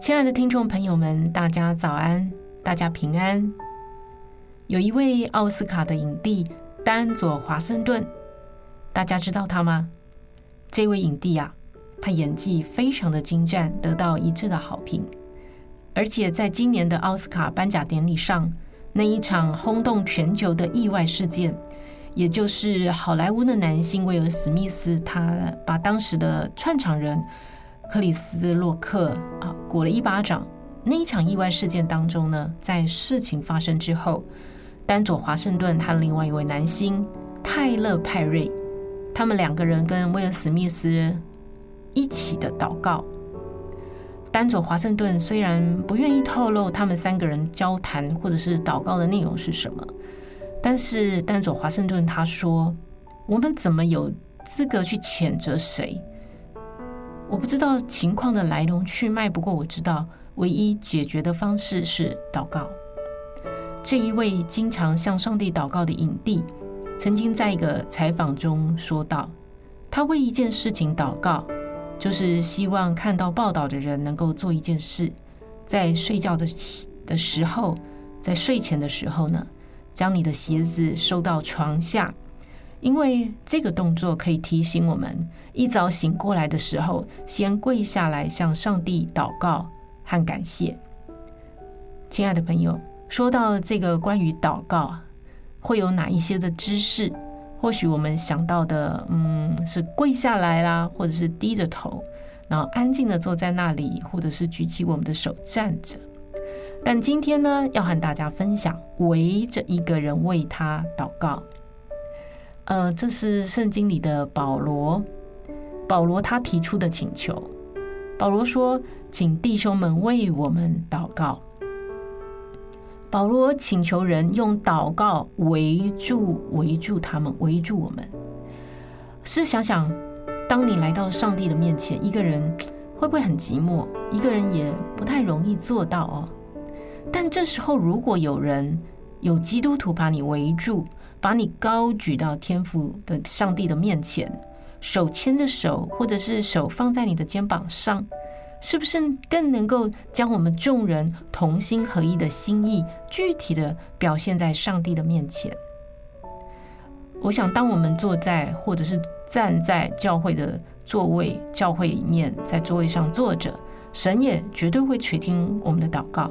亲爱的听众朋友们，大家早安，大家平安。有一位奥斯卡的影帝丹佐华盛顿，大家知道他吗？这位影帝啊，他演技非常的精湛，得到一致的好评。而且在今年的奥斯卡颁奖典礼上，那一场轰动全球的意外事件，也就是好莱坞的男星威尔史密斯，他把当时的串场人。克里斯洛克啊，鼓了一巴掌。那一场意外事件当中呢，在事情发生之后，丹佐华盛顿和另外一位男星泰勒派瑞，他们两个人跟威尔史密斯一起的祷告。丹佐华盛顿虽然不愿意透露他们三个人交谈或者是祷告的内容是什么，但是丹佐华盛顿他说：“我们怎么有资格去谴责谁？”我不知道情况的来龙去脉，不过我知道唯一解决的方式是祷告。这一位经常向上帝祷告的影帝，曾经在一个采访中说道：“他为一件事情祷告，就是希望看到报道的人能够做一件事，在睡觉的的时候，在睡前的时候呢，将你的鞋子收到床下。”因为这个动作可以提醒我们，一早醒过来的时候，先跪下来向上帝祷告和感谢。亲爱的朋友，说到这个关于祷告，会有哪一些的知识？或许我们想到的，嗯，是跪下来啦，或者是低着头，然后安静的坐在那里，或者是举起我们的手站着。但今天呢，要和大家分享，围着一个人为他祷告。呃，这是圣经里的保罗。保罗他提出的请求。保罗说：“请弟兄们为我们祷告。”保罗请求人用祷告围住、围住他们，围住我们。试想想，当你来到上帝的面前，一个人会不会很寂寞？一个人也不太容易做到哦。但这时候，如果有人有基督徒把你围住，把你高举到天父的上帝的面前，手牵着手，或者是手放在你的肩膀上，是不是更能够将我们众人同心合一的心意具体的表现在上帝的面前？我想，当我们坐在或者是站在教会的座位，教会里面，在座位上坐着，神也绝对会垂听我们的祷告。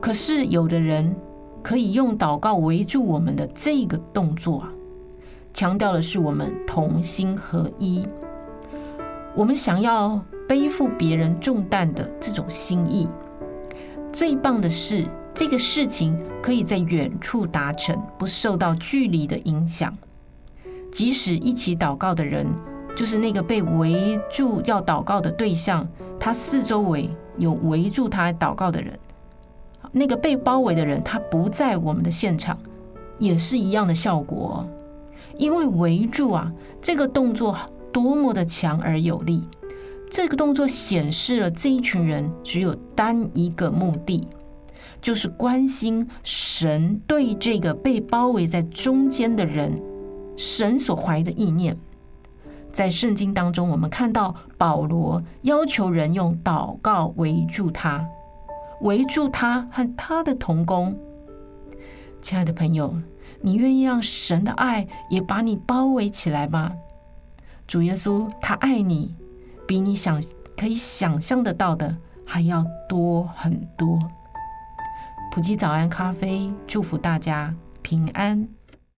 可是，有的人。可以用祷告围住我们的这个动作啊，强调的是我们同心合一，我们想要背负别人重担的这种心意。最棒的是，这个事情可以在远处达成，不受到距离的影响。即使一起祷告的人，就是那个被围住要祷告的对象，他四周围有围住他祷告的人。那个被包围的人，他不在我们的现场，也是一样的效果。因为围住啊，这个动作多么的强而有力。这个动作显示了这一群人只有单一个目的，就是关心神对这个被包围在中间的人，神所怀的意念。在圣经当中，我们看到保罗要求人用祷告围住他。围住他和他的同工，亲爱的朋友，你愿意让神的爱也把你包围起来吗？主耶稣他爱你，比你想可以想象得到的还要多很多。普吉早安咖啡，祝福大家平安。